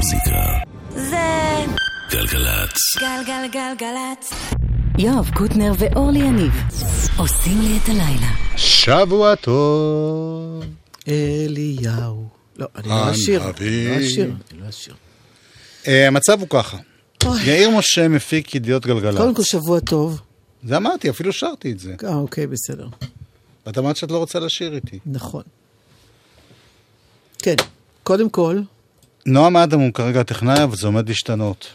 המוזיקה. זה גלגלצ. גלגלגלגלצ. יואב קוטנר ואורלי יניב עושים לי את הלילה. שבוע טוב. אליהו. לא, אני לא אשיר. לא אשיר. אני לא אשיר. אה, המצב הוא ככה. יאיר משה מפיק ידיעות גלגלצ. קודם כל שבוע טוב. זה אמרתי, אפילו שרתי את זה. אה, אוקיי, בסדר. ואת אמרת שאת לא רוצה לשיר איתי. נכון. כן, קודם כל, נועם אדם הוא כרגע הטכנאי, אבל זה עומד להשתנות.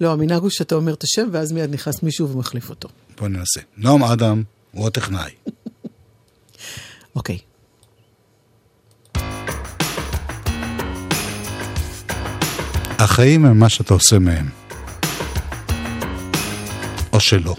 לא, המנהג הוא שאתה אומר את השם, ואז מיד נכנס מישהו ומחליף אותו. בוא ננסה. נועם אדם הוא הטכנאי. אוקיי. החיים הם מה שאתה עושה מהם. או שלא.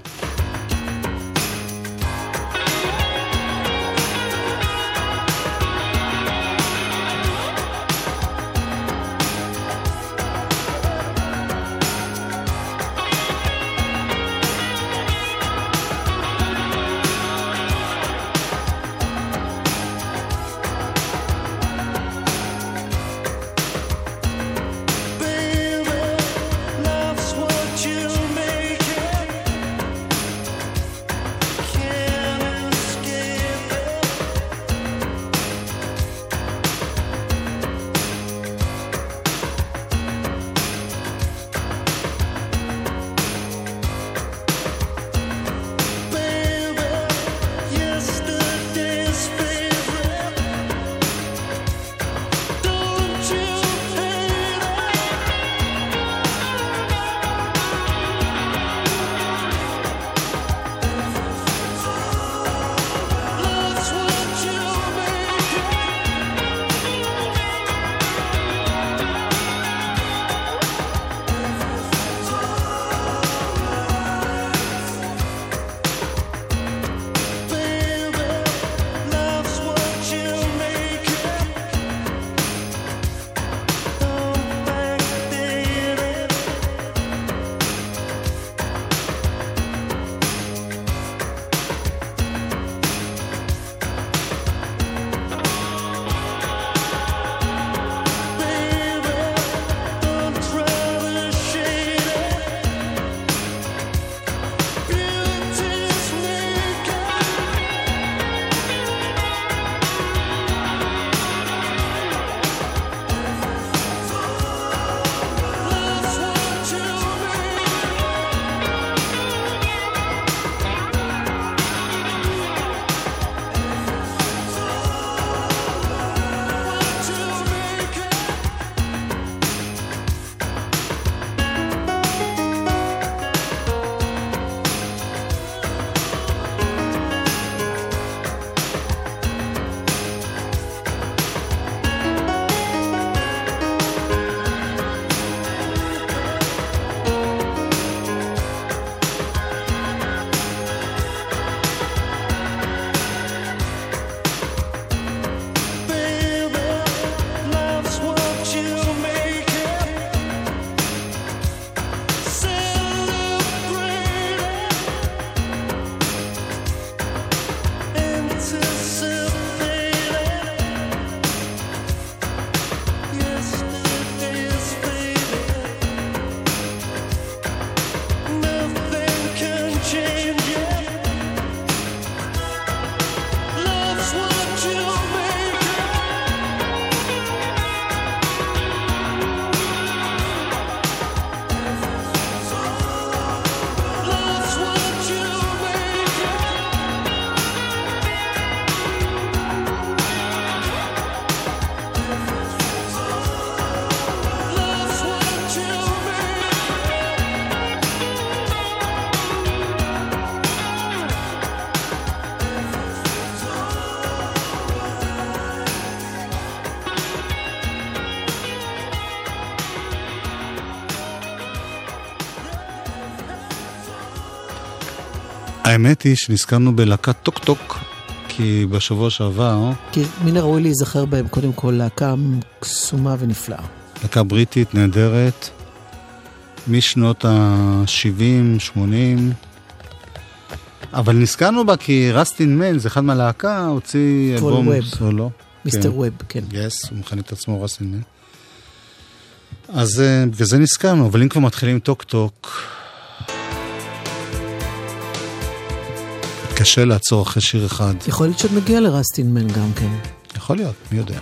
האמת היא שנזכרנו בלהקת טוק טוק, כי בשבוע שעבר, כי מן הראוי להיזכר בהם קודם כל להקה קסומה ונפלאה. להקה בריטית נהדרת, משנות ה-70, 80, אבל נזכרנו בה כי רסטין מן, אחד מהלהקה, הוציא אלבום. סולו. מיסטר כן. ווב, כן. Yes, הוא מכנה את עצמו רסטין מן. אז אה, בגלל זה נזכרנו, אבל אם כבר מתחילים טוק טוק, קשה לעצור אחרי שיר אחד. יכול להיות שעוד נגיע לרסטינמן גם כן. יכול להיות, מי יודע.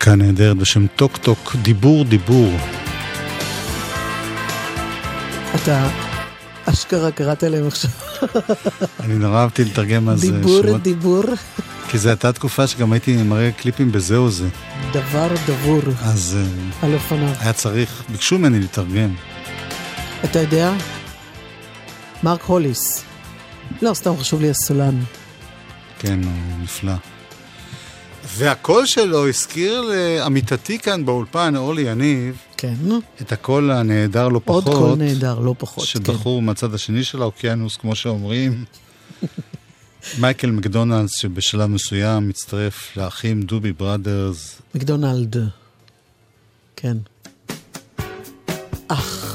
להקה נהדרת בשם טוק טוק, דיבור דיבור. אתה אשכרה קראת להם עכשיו. אני נורא אהבתי לתרגם אז אה, דיבור, שמות, דיבור, כי זו הייתה תקופה שגם הייתי מראה קליפים בזהו זה, דבר דבור אז אה, על אופניו. היה צריך, ביקשו ממני לתרגם. אתה יודע? מרק הוליס. לא, סתם חשוב לי הסולן. כן, הוא נפלא. והקול שלו הזכיר לעמיתתי כאן באולפן, אורלי יניב, כן. את הקול הנהדר לא עוד פחות. קול נהדר, לא פחות. של כן. בחור מהצד השני של האוקיינוס, כמו שאומרים. מייקל מקדונלדס, שבשלב מסוים מצטרף לאחים דובי בראדרס. מקדונלד. כן. אך.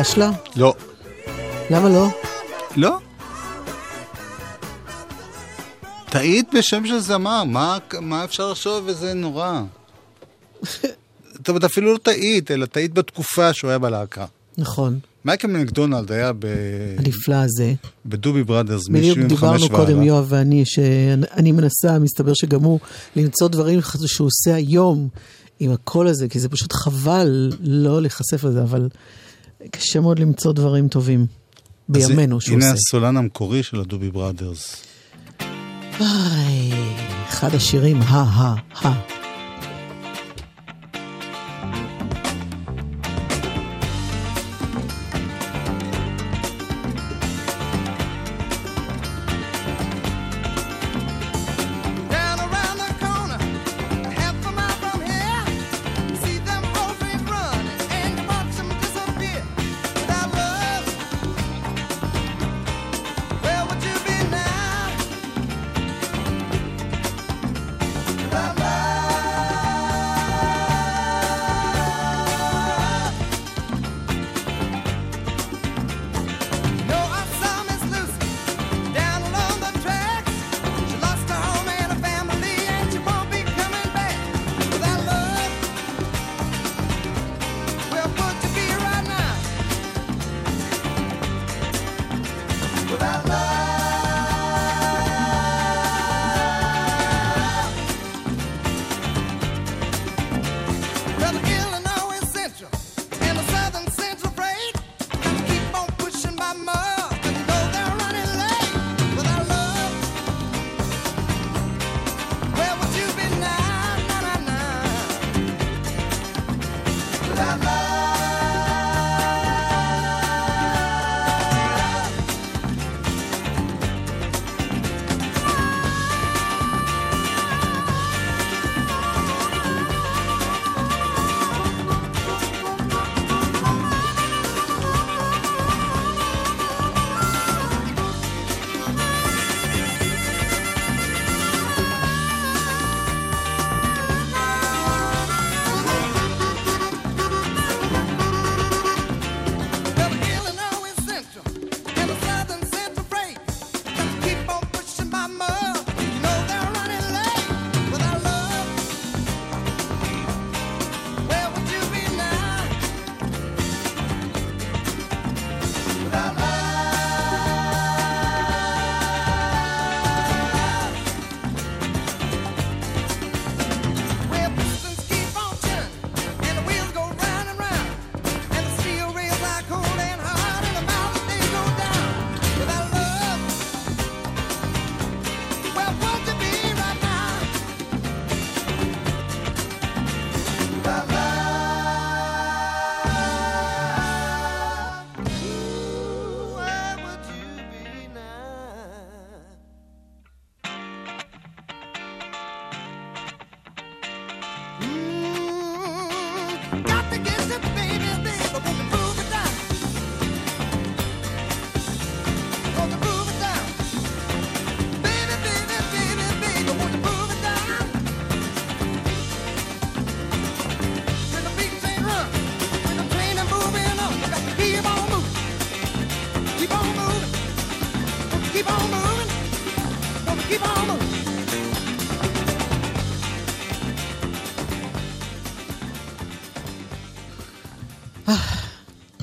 פשלה? לא. למה לא? לא. טעית בשם של זמר, מה, מה אפשר לחשוב וזה נורא? זאת אומרת, אפילו לא טעית, אלא טעית בתקופה שהוא היה בלהקה. נכון, מייקל מקדונלד היה ב... הנפלא הזה. בדובי בראדרס בדיוק מ-75 דיברנו והלאה. קודם, יואב ואני, שאני מנסה, מסתבר שגם הוא, למצוא דברים שהוא עושה היום עם הקול הזה, כי זה פשוט חבל לא להיחשף לזה, אבל קשה מאוד למצוא דברים טובים בימינו שהוא הנה עושה. הסולן המקורי של הדובי בראדרס. אחד השירים,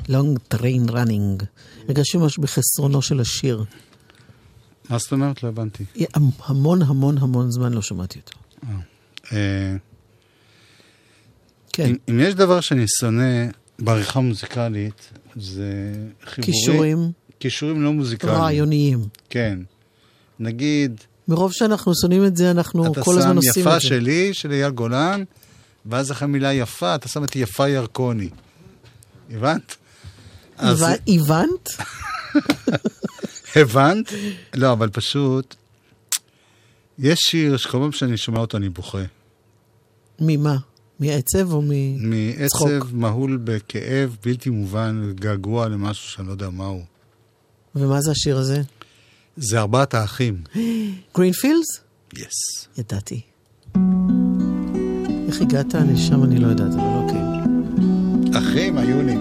Long Train Running. train running. הרגשתי ממש בחסרונו של השיר. מה זאת אומרת? לא הבנתי. המון המון המון זמן לא שמעתי אותו. אה, אה, כן. אם יש דבר שאני שונא בעריכה מוזיקלית, זה חיבורים. קישורים. קישורים לא מוזיקליים. רעיוניים. כן. נגיד, מרוב שאנחנו שונאים את זה, אנחנו אתה כל הזמן שם עושים את יפה זה. שלי, של אייל גולן, ואז אחרי מילה יפה, אתה שם את יפה ירקוני. הבנת? הבנת? הבנת? לא, אבל פשוט, יש שיר שכל פעם שאני שומע אותו אני בוכה. ממה? מעצב או מ... צחוק. מעצב מהול בכאב בלתי מובן, געגוע למשהו שאני לא יודע מהו. ומה זה השיר הזה? זה ארבעת האחים. גרינפילדס? יס. ידעתי. איך הגעת לשם אני לא יודעת, אבל אוקיי. אחים היו לי.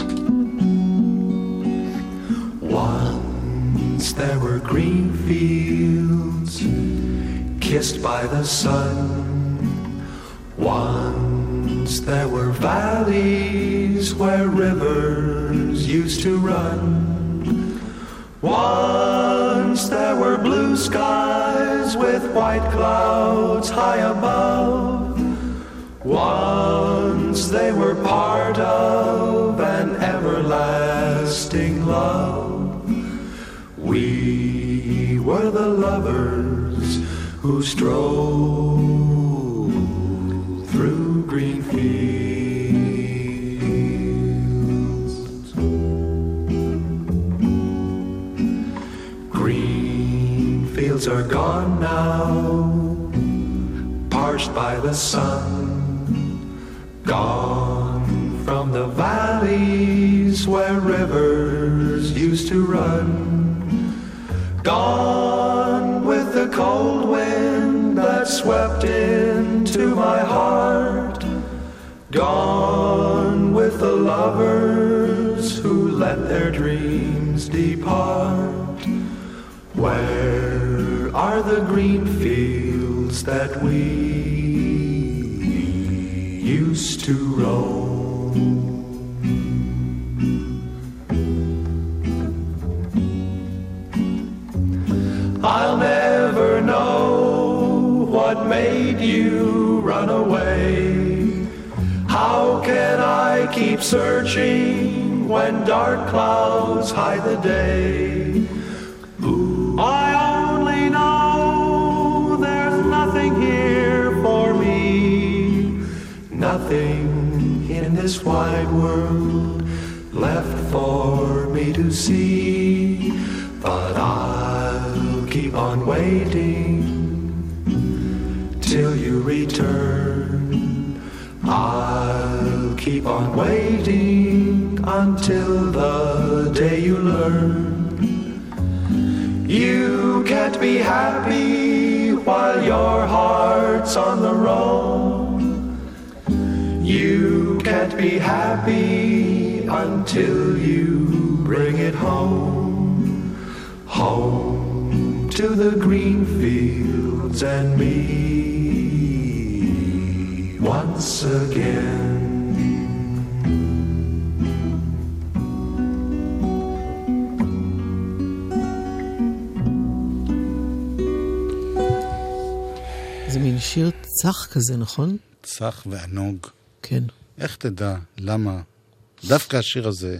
Once there were green fields kissed by the sun. Once there were valleys where rivers used to run. Once there were blue skies with white clouds high above. Once they were part of an everlasting love. We were the lovers who strolled through green fields. Fields are gone now, parched by the sun, gone from the valleys where rivers used to run, gone with the cold wind that swept into my heart, gone with the lovers who let their dreams depart. Where are the green fields that we used to roam? I'll never know what made you run away. How can I keep searching when dark clouds hide the day? Nothing in this wide world left for me to see. But I'll keep on waiting till you return. I'll keep on waiting until the day you learn. You can't be happy while your heart's on the road. You can't be happy until you bring it home. Home to the green fields and me once again. זה מין שיר צח כזה, נכון? צח וענוג. כן. איך תדע? למה? דווקא השיר הזה.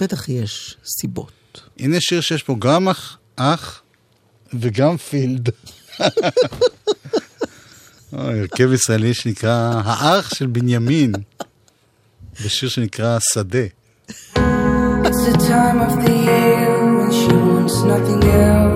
בטח יש סיבות. הנה שיר שיש פה גם אח, אח וגם פילד. הרכב ישראלי שנקרא האח של בנימין, בשיר שנקרא שדה. It's the time of the year when she wants nothing else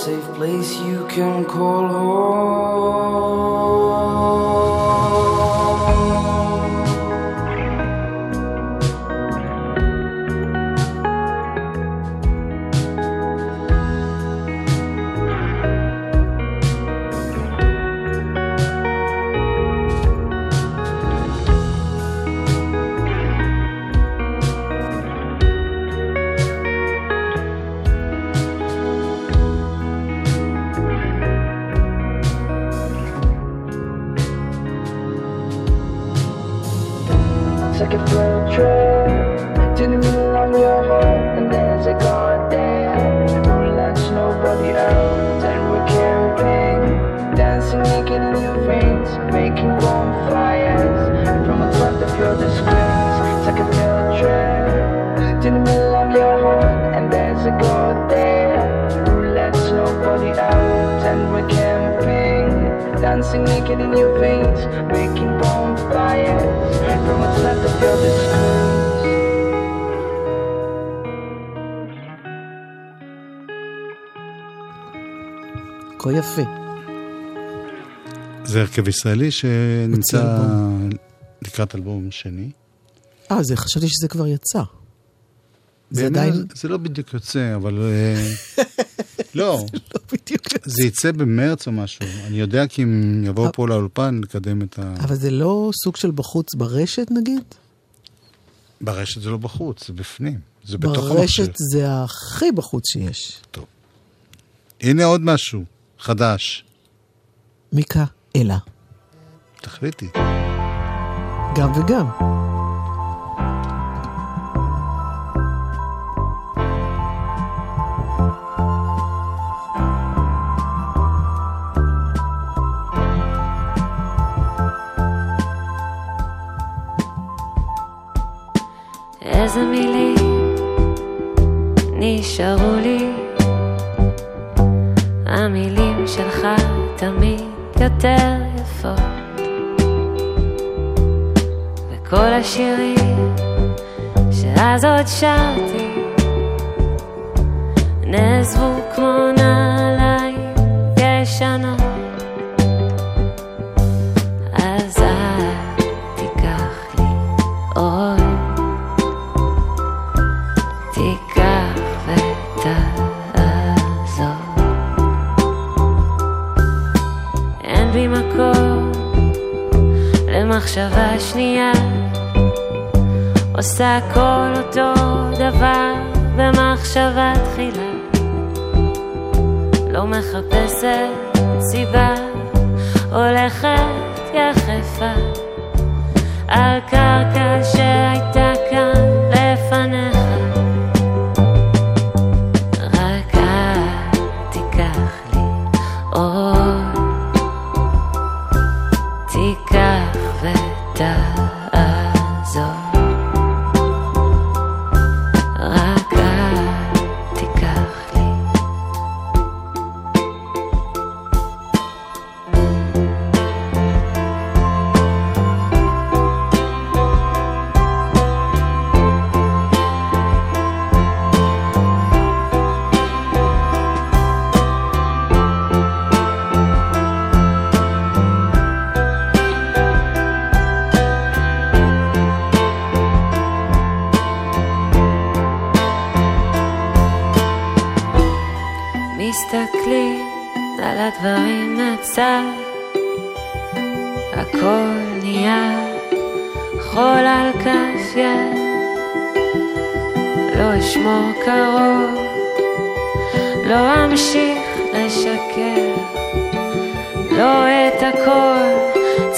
safe place you can call home. It's like a freight train to the middle of your heart, and there's a God there who lets nobody out. And we're camping, dancing naked in your veins, making bonfires from what's left of your disgrace. It's like a freight train to the middle of your heart, and there's a God there who lets nobody out. And we're camping, dancing naked in your veins, making כה יפה. זה הרכב ישראלי שנמצא. לקראת אלבום שני. אה, זה, חשבתי שזה כבר יצא. זה עדיין זה לא בדיוק יוצא, אבל... אה, לא, לא בדיוק. זה יצא במרץ או משהו. אני יודע כי אם יבואו פה לאולפן לקדם את ה... אבל זה לא סוג של בחוץ ברשת נגיד? ברשת זה לא בחוץ, זה בפנים. זה בתוך המחשב. ברשת זה הכי בחוץ שיש. הנה עוד משהו חדש. מיקה אלה. תחליטי. גם וגם. השירים שאז עוד שרתי. נעזבו כמו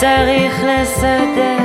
צריך לסדר.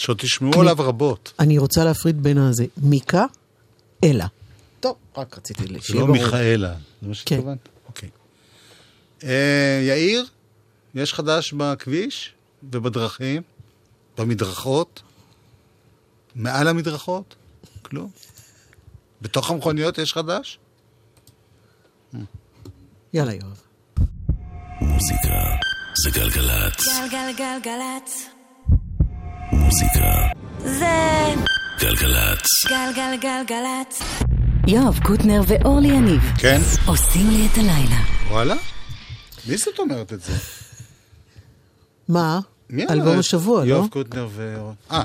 שעוד תשמעו עליו רבות. אני רוצה להפריד בין הזה. מיקה, אלה. טוב, רק רציתי זה שיהיה לא ברור. מיכאלה, זה מה כן. שהתכוונת? אוקיי. אה, יאיר, יש חדש בכביש ובדרכים, במדרכות, מעל המדרכות? כלום. בתוך המכוניות יש חדש? יאללה, יואב. מוזיקה זה גלגלצ. גלגלגלגלצ. מוזיקה זה גלגלצ. גלגלגלגלצ. יואב קוטנר ואורלי יניב כן. עושים לי את הלילה. וואלה? מי זאת אומרת את זה? מה? מי אלבום? השבוע, לא? יואב קוטנר ו... אה,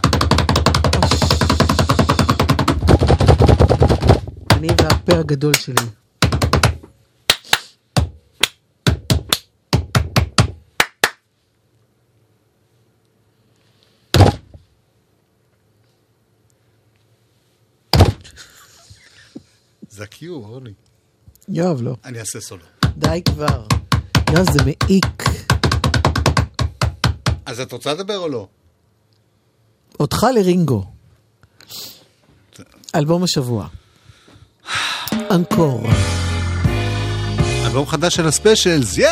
אני והפה הגדול שלי. זה ה-Q, אורלי. יואב, לא. אני אעשה סולו. די כבר. יואב, זה מעיק. אז את רוצה לדבר או לא? אותך לרינגו. אלבום השבוע. אנקור. אלבום חדש של הספיישלס, יא!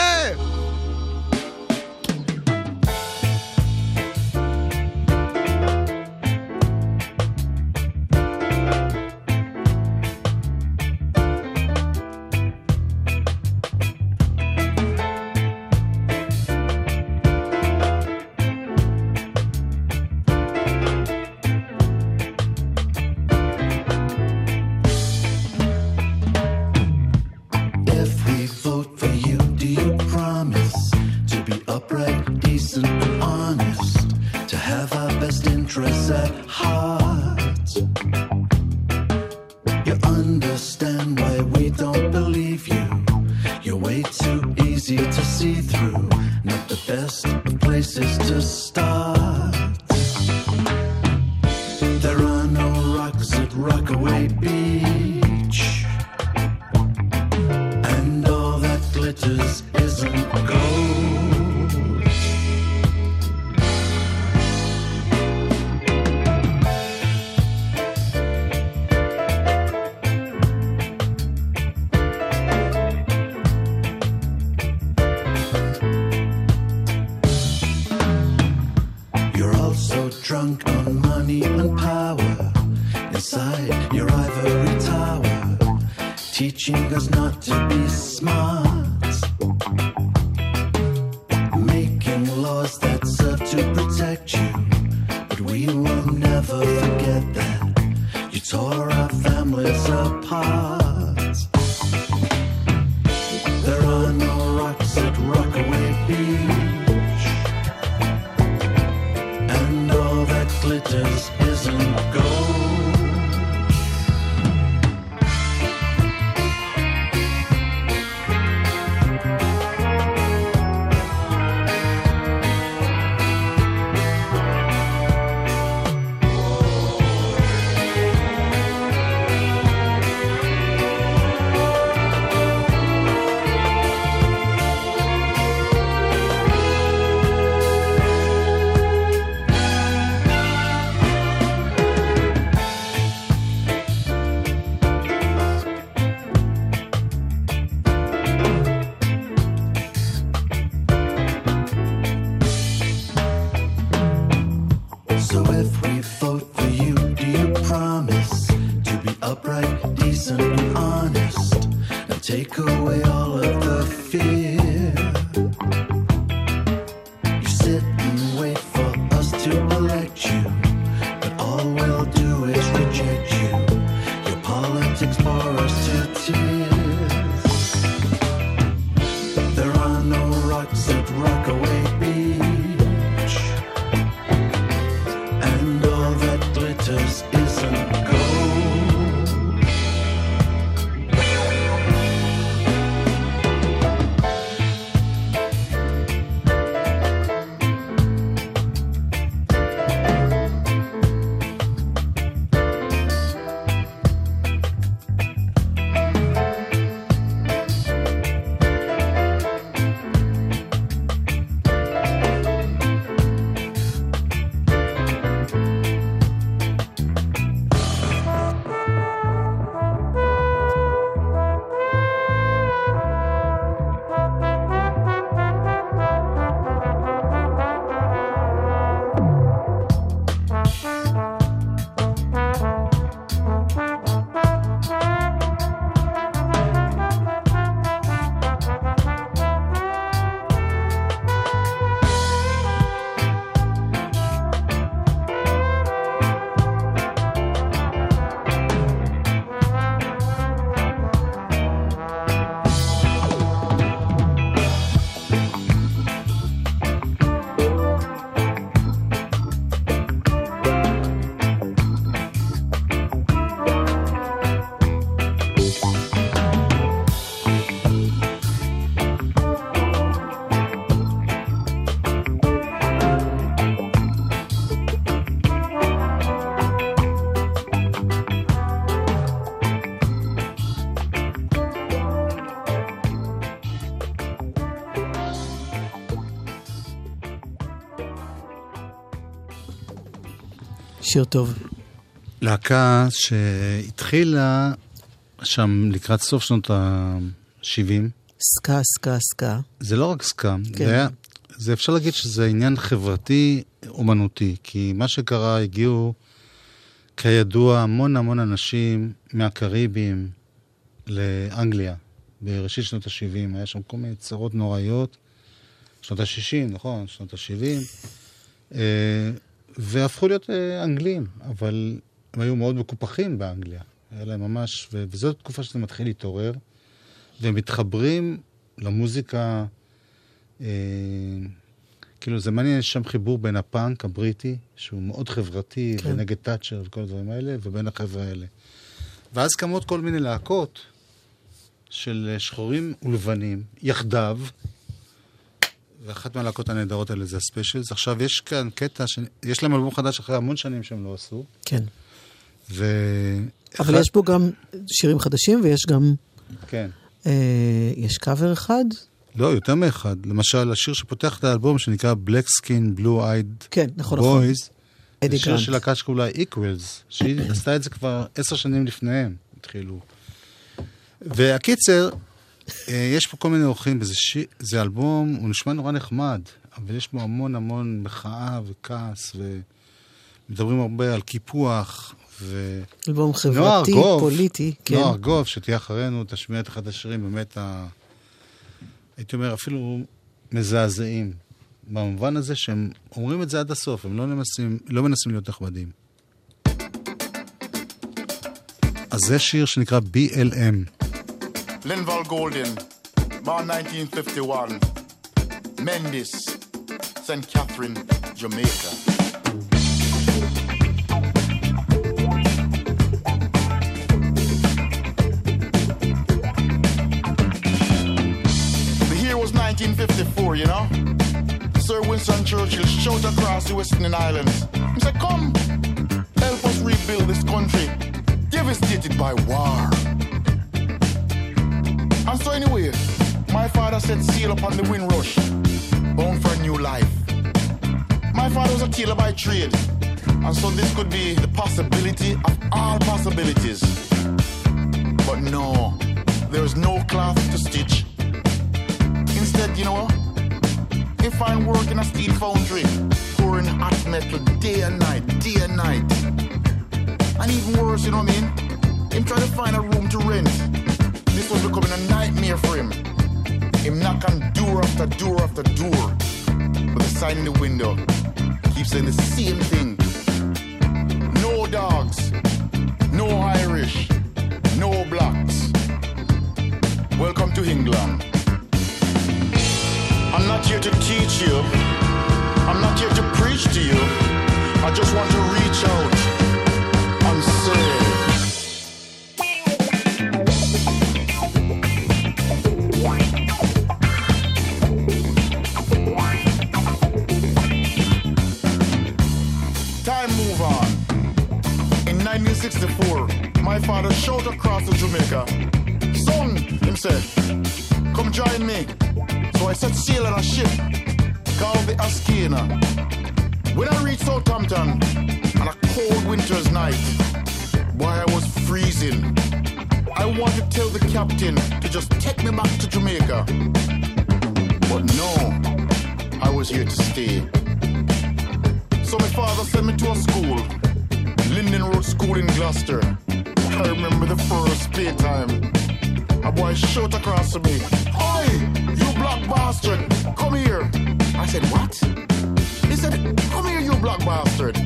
You understand why we don't believe שיר טוב. להקה שהתחילה שם לקראת סוף שנות ה-70. סקה, סקה, סקה. זה לא רק סקאם, כן. זה היה, זה אפשר להגיד שזה עניין חברתי אומנותי, כי מה שקרה, הגיעו כידוע המון המון אנשים מהקריבים לאנגליה בראשית שנות ה-70, היה שם כל מיני צרות נוראיות, שנות ה-60, נכון, שנות ה-70, אה, והפכו להיות אה, אנגלים, אבל הם היו מאוד מקופחים באנגליה, היה להם ממש, וזאת תקופה שזה מתחיל להתעורר, והם מתחברים למוזיקה, אה, כאילו זה מעניין, יש שם חיבור בין הפאנק הבריטי, שהוא מאוד חברתי. כן. ונגד תאצ'ר וכל הדברים האלה, ובין החבר'ה האלה. ואז קמות כל מיני להקות של שחורים ולבנים, יחדיו, ואחת מהלהקות הנהדרות האלה זה הספיישלס. עכשיו, יש כאן קטע, ש... יש להם אלבום חדש אחרי המון שנים שהם לא עשו, כן. ו... אבל יש בו גם שירים חדשים ויש גם... כן. אה, יש קאבר אחד? לא, יותר מאחד. למשל, השיר שפותח את האלבום, שנקרא Black Skin Blue Eyed כן, נכון, נכון. Boys, אדי זה שיר. של להקה שקוראים לה Equals, שהיא עשתה את זה כבר עשר שנים לפניהם, התחילו. והקיצר, יש פה כל מיני אורחים, וזה שיר, זה אלבום, הוא נשמע נורא נחמד, אבל יש בו המון המון מחאה וכעס, ומדברים הרבה על קיפוח, ו... אלבום חברתי, ארגוב, פוליטי, כן. נועה ארגוב, שתהיה אחרינו, תשמיע את אחד השירים באמת, ה... הייתי אומר, אפילו מזעזעים. במובן הזה שהם אומרים את זה עד הסוף, הם לא מנסים, לא מנסים להיות נחמדים. אז זה שיר שנקרא BLM. Linval Golden, born 1951. Mendes, St. Catherine, Jamaica. The year was 1954, you know? Sir Winston Churchill shouted across the Western Islands. He said, Come, help us rebuild this country devastated by war. Anyway, my father set sail upon the windrush, bound for a new life. My father was a tailor by trade, and so this could be the possibility of all possibilities. But no, there is no cloth to stitch. Instead, you know, he find work in a steel foundry, pouring hot metal day and night, day and night. And even worse, you know what I mean? him try to find a room to rent. This was becoming a nightmare for him. Him knock on door after door after door. But the sign in the window keeps saying the same thing. No dogs, no Irish, no blacks. Welcome to England. I'm not here to teach you. I'm not here to preach to you. I just want to reach out and say. Said, come join me. So I set sail on a ship called the Askina. When I reached Southampton on a cold winter's night, boy, I was freezing. I wanted to tell the captain to just take me back to Jamaica. But no, I was here to stay. So my father sent me to a school, Linden Road School in Gloucester. I remember the first playtime. Boy shot across to me. Oi, you black bastard, come here. I said, what? He said, come here, you black bastard.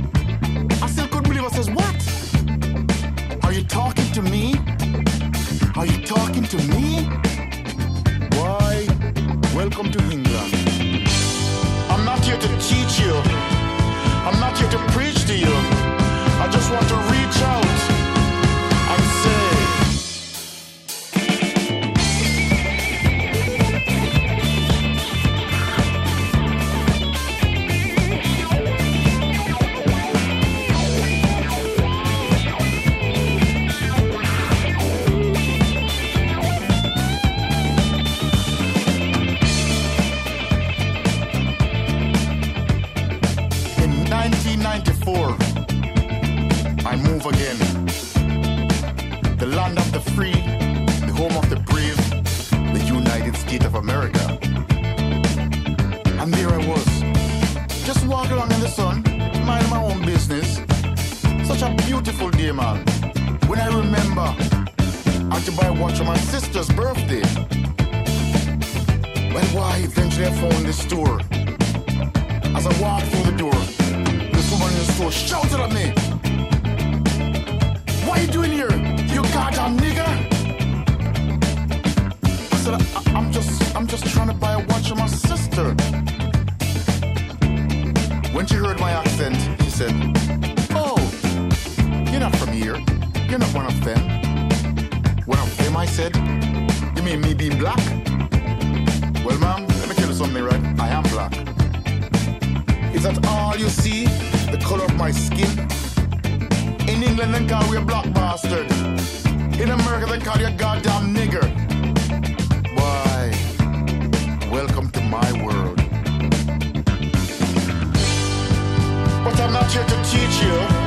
I still couldn't believe I says, what? Are you talking to me? Are you talking to me? Why, welcome to England. I'm not here to teach you. I'm not here to preach teacher to teach you.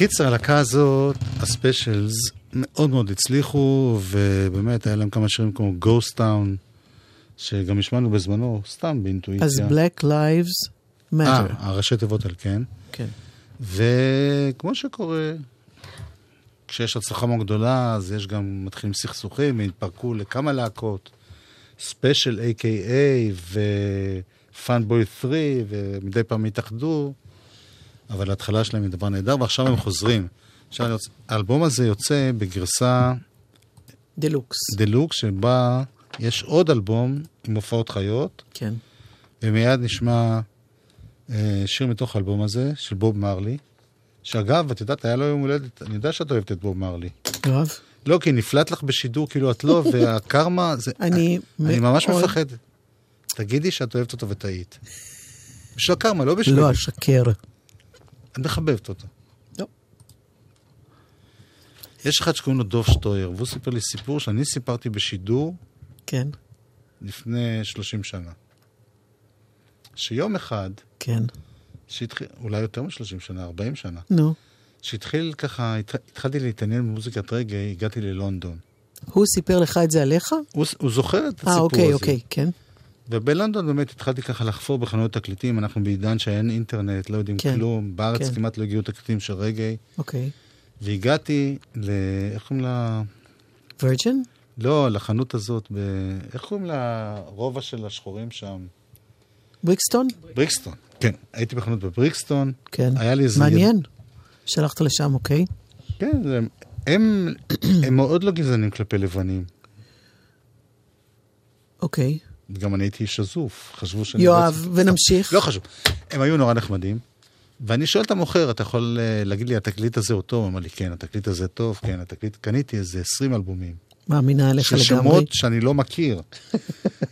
הקיצר, הלהקה הזאת, הספיישלס, מאוד מאוד הצליחו, ובאמת היה להם כמה שירים כמו Ghost Town, שגם השמענו בזמנו, סתם באינטואיציה. אז Black Lives אה, Matter. הראשי תיבות על כן. כן. וכמו שקורה, כשיש הצלחה מאוד גדולה, אז יש גם, מתחילים סכסוכים, התפרקו לכמה להקות, ספיישל A.K.A. ו Fun Boy 3, ומדי פעם התאחדו, אבל ההתחלה שלהם היא דבר נהדר, ועכשיו הם חוזרים. עכשיו, האלבום הזה יוצא בגרסה דלוקס. דלוק, שבה יש עוד אלבום עם הופעות חיות, כן. ומיד נשמע אה, שיר מתוך האלבום הזה, של בוב מרלי, שאגב, את יודעת, היה לו יום הולדת, אני יודע שאת אוהבת את בוב מרלי. יואב? לא, כי נפלט לך בשידור, כאילו את לא, והקרמה, זה... אני אני ממש מפחד. תגידי שאת אוהבת אותו וטעית. בשביל הקרמה, לא בשביל... לא, אשקר. את מחבבת אותו. לא. יש אחד שקוראים לו דוב שטויר, והוא סיפר לי סיפור שאני סיפרתי בשידור כן, לפני 30 שנה. שיום אחד, כן. שהתחיל, אולי יותר מ-30 שנה, 40 שנה, נו. שהתחיל ככה, התח- התחלתי להתעניין במוזיקת רגעי, הגעתי ללונדון. הוא סיפר לך את זה עליך? הוא, הוא זוכר את הסיפור אה, אוקיי, הזה. אוקיי, כן. ובלונדון באמת התחלתי ככה לחפור בחנויות תקליטים, אנחנו בעידן שאין אינטרנט, לא יודעים כן, כלום, בארץ כן. כמעט לא הגיעו תקליטים של רגעי, אוקיי. והגעתי ל... איך קוראים לה? וירג'ן? לא, לחנות הזאת, ב... איך קוראים לרובע של השחורים שם? בריקסטון? בריקסטון. כן, הייתי בחנות בבריקסטון, כן. היה לי איזה... מעניין. שלחת לשם, אוקיי. כן, זה- הם, הם מאוד לא גזענים כלפי לבנים. אוקיי. גם אני הייתי איש עזוף, חשבו שאני... יואב, בעצם- ונמשיך. לא חשוב. הם היו נורא נחמדים, ואני שואל את המוכר, אתה יכול אה, להגיד לי, התקליט הזה הוא טוב? הוא אמר לי, כן, התקליט הזה טוב, כן, התקליט... קניתי איזה 20 אלבומים. מאמינה עליך של לגמרי. שמות שאני לא מכיר.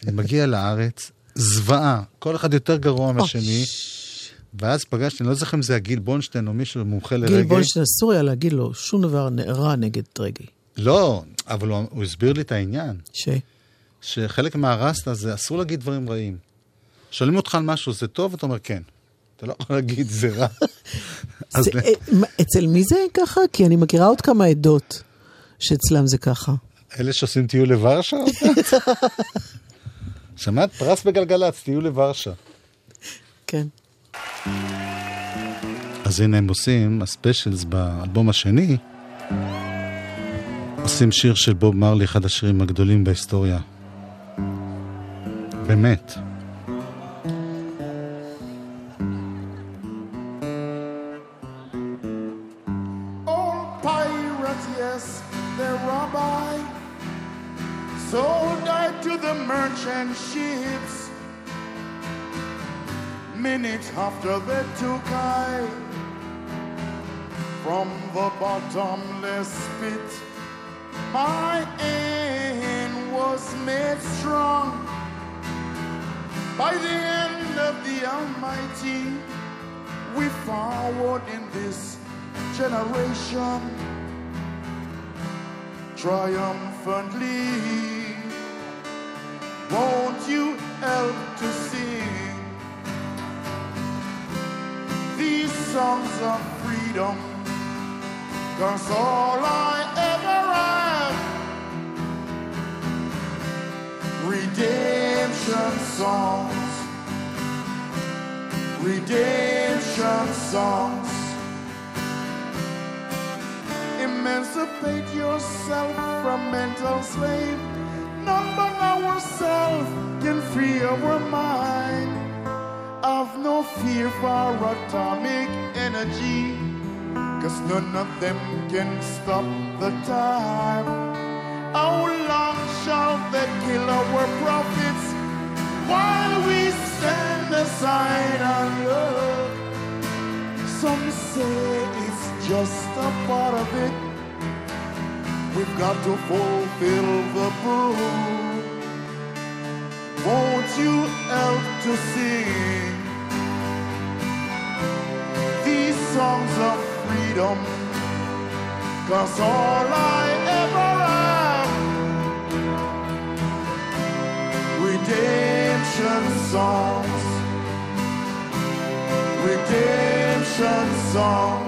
אני מגיע לארץ, זוועה, כל אחד יותר גרוע מהשני, ואז פגשתי, אני לא זוכר אם זה הגיל בונשטיין או מישהו מומחה לרגע. גיל בונשטיין אסור היה להגיד לו שום דבר רע נגד רגעי. לא, אבל הוא, הוא הסביר לי את העניין, ש... שחלק מהרסטה זה אסור להגיד דברים רעים. שואלים אותך על משהו, זה טוב? אתה אומר כן. אתה לא יכול להגיד זה רע. זה, אה, אצל מי זה ככה? כי אני מכירה עוד כמה עדות שאצלם זה ככה. אלה שעושים טיול לוורשה? שמעת? פרס בגלגלצ, טיול לוורשה. כן. אז הנה הם עושים, הספיישלס באלבום השני, עושים שיר של בוב מרלי, אחד השירים הגדולים בהיסטוריה. Oh, ships. Minutes after they took I from the bottomless pit. My end was made strong by the hand of the Almighty. We forward in this generation triumphantly. Won't you help to sing these songs of freedom? Cause all I ever have redemption songs, redemption songs. Emancipate yourself from mental slave. None but ourselves can free our mind. Have no fear for atomic energy. Cause none of them can stop the time. How long shall they kill our prophets while we stand aside and look? Some say it's just a part of it. We've got to fulfill the book. Won't you help to sing these songs of freedom? Cause all I ever have redemption songs redemption songs.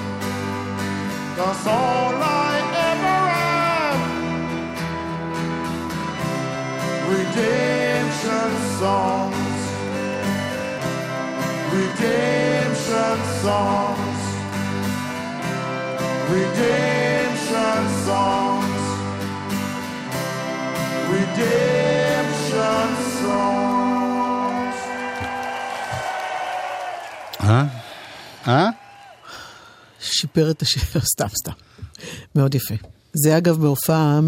That's all I ever have. Redemption songs. Redemption songs. Redemption songs. Redemption שיפר את השיר, סתם, סתם. מאוד יפה. זה אגב בהופעה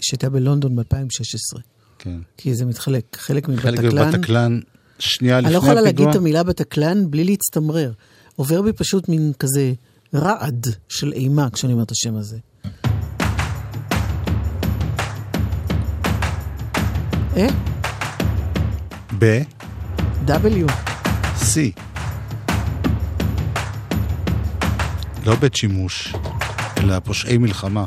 שהייתה בלונדון ב-2016. כן. כי זה מתחלק, חלק חלק מבטקלן. שנייה אני לא לפני יכולה להגיד הפיגוע. את המילה בטקלן בלי להצטמרר. עובר בי פשוט מין כזה רעד של אימה כשאני אומר את השם הזה. אה? ב... W. C. לא בית שימוש, אלא פושעי מלחמה.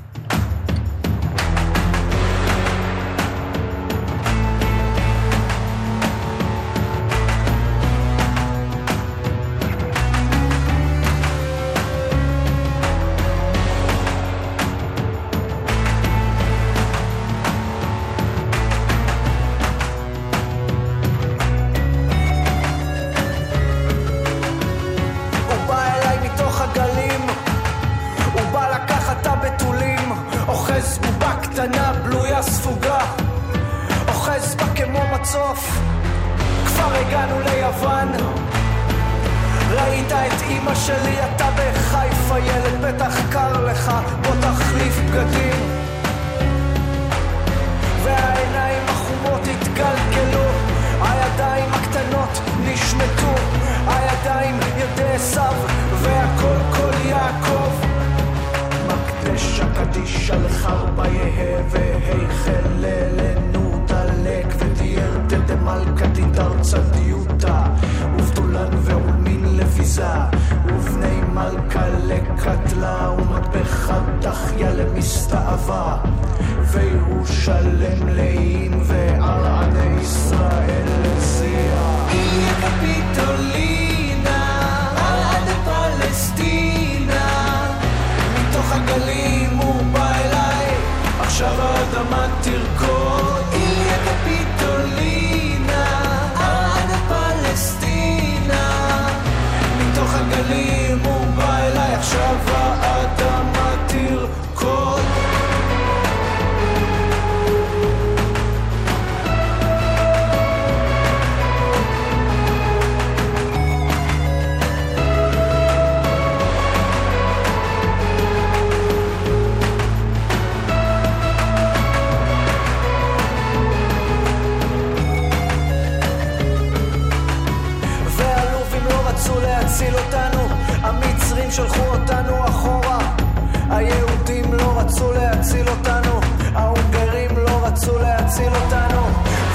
להציל אותנו.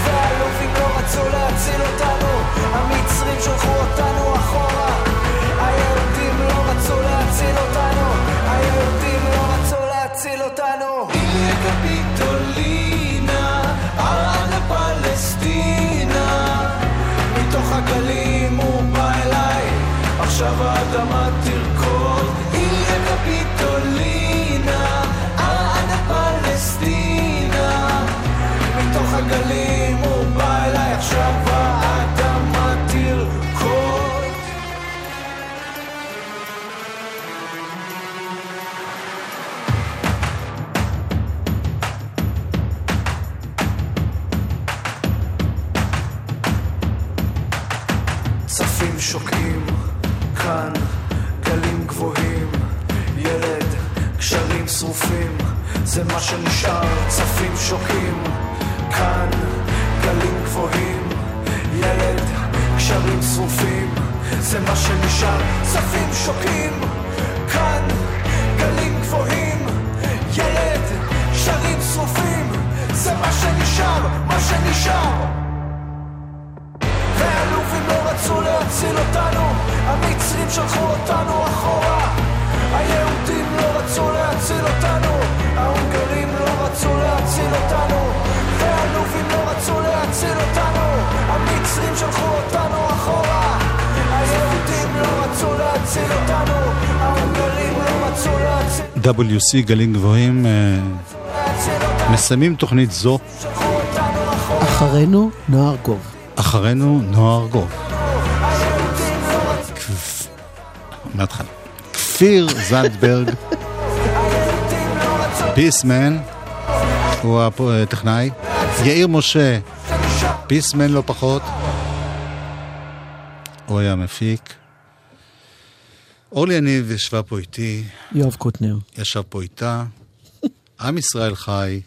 והלובים לא רצו להציל אותנו, המצרים שלחו אותנו אחורה. היהודים לא רצו להציל אותנו, היהודים לא רצו להציל אותנו. איליה עכשיו האדמה תרקוד. WC גלים גבוהים אה, מסיימים תוכנית זו, אחרינו, נוער גוב. אחרינו נוער גוב. מההתחלה. כפיר זנדברג, פיסמן, הוא הטכנאי, יאיר משה, פיסמן לא פחות, הוא היה מפיק. אורלי יניב ישבה פה איתי, יואב קוטנר. ישב פה איתה, עם ישראל חי,